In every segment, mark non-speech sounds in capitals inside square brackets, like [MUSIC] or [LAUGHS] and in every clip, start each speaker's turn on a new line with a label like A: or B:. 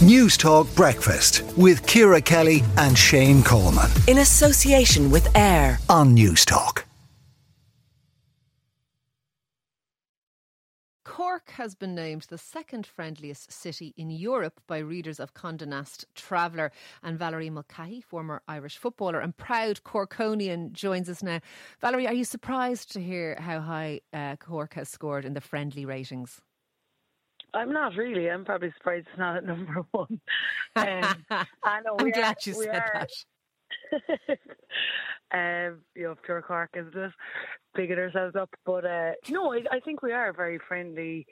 A: Newstalk Breakfast with Ciara Kelly and Shane Coleman.
B: In association with AIR
A: on Newstalk.
C: Cork has been named the second friendliest city in Europe by readers of Condé Nast Traveller. And Valerie Mulcahy, former Irish footballer and proud Corkonian, joins us now. Valerie, are you surprised to hear how high uh, Cork has scored in the friendly ratings?
D: I'm not really. I'm probably surprised it's not at number [LAUGHS] one. Um, [LAUGHS] I know
C: I'm glad
D: are,
C: you said
D: are,
C: that. [LAUGHS]
D: um, you know, pure Cork is just bigging ourselves up, but uh, no, I, I think we are a very friendly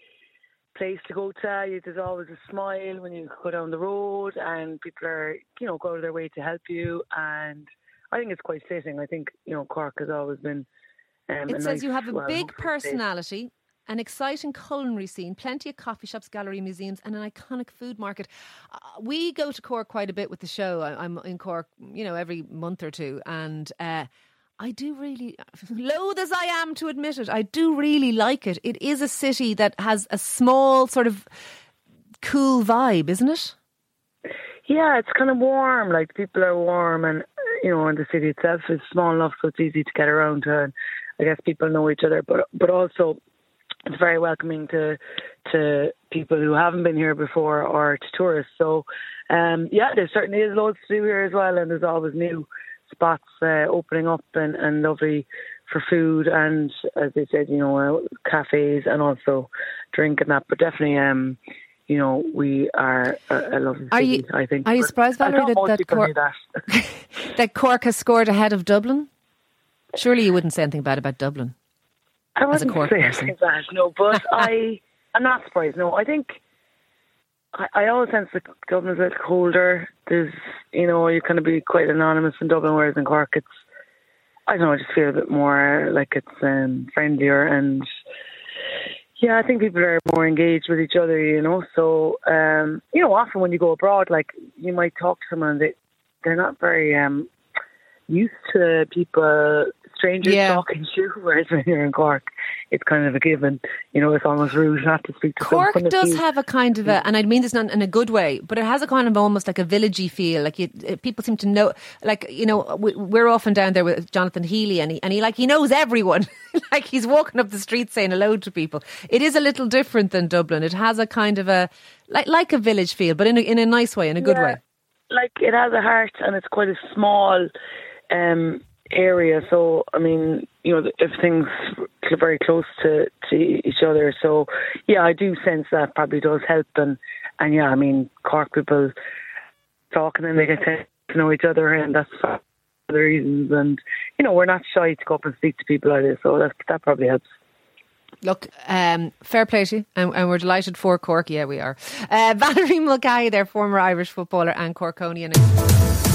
D: place to go to. You- There's always a smile when you go down the road, and people are, you know, go out of their way to help you. And I think it's quite fitting. I think you know, Cork has always been. Um,
C: It says
D: nice,
C: you have a
D: well,
C: big
D: personality. place.
C: An exciting culinary scene, plenty of coffee shops, gallery museums, and an iconic food market. Uh, we go to Cork quite a bit with the show. I, I'm in Cork, you know, every month or two, and. Uh, I do really, [LAUGHS] loath as I am to admit it, I do really like it. It is a city that has a small sort of cool vibe, isn't it?
D: Yeah, it's kind of warm. Like people are warm, and you know, and the city itself is small enough, so it's easy to get around to. And I guess people know each other, but but also it's very welcoming to to people who haven't been here before or to tourists. So um, yeah, there certainly is loads to do here as well, and there's always new spots uh, opening up and and lovely for food and as they said, you know, uh, cafes and also drink and that. But definitely, um, you know, we are a, a lovely
C: Are
D: city.
C: you-
D: I think.
C: are you surprised, Valerie, that- that Cor-
D: that. [LAUGHS]
C: that Cork has scored ahead of Dublin? Surely you wouldn't say anything bad about Dublin.
D: I
C: as a
D: say
C: person.
D: bad, no, but [LAUGHS] I, I'm not surprised. No, I think I, I always sense that Dublin's a little colder. There's, you know, you kind of be quite anonymous in Dublin, whereas in Cork, it's, I don't know, I just feel a bit more like it's um, friendlier and. Yeah, I think people are more engaged with each other, you know. So, um, you know, often when you go abroad, like you might talk to someone, they they're not very um, used to people, strangers
C: Yeah.
D: talking to you. [LAUGHS] Whereas when you're in Cork, it's kind of a given. You know, it's almost rude not to speak to
C: Cork
D: someone. if
C: does have a kind of a, and I mean this not in a good way, but it has a kind of almost like a villagey feel. Like you, uh, people seem to know, like you know, we- we're often down there with Jonathan Healy, and he and he like he knows everyone. [LAUGHS] like he's walking up the street saying hello to people. It is a little different than Dublin. It has a kind of a like like a village feel, but in a, in a nice way, in a good
D: Yeah.
C: way.
D: like it has a heart and it's quite a small um area. So i mean you know everything's very close to to each other. So yeah i do sense that probably does help. And and yeah i mean cork people talking and they get to know each other and that's other reasons. And you know we're not shy to go up and speak to people either. So that that probably helps.
C: Look, um, fair play to you, and, and we're delighted for Cork. Yeah, we are. Uh, [LAUGHS] Valerie Mulcahy, their former Irish footballer and Corkonian.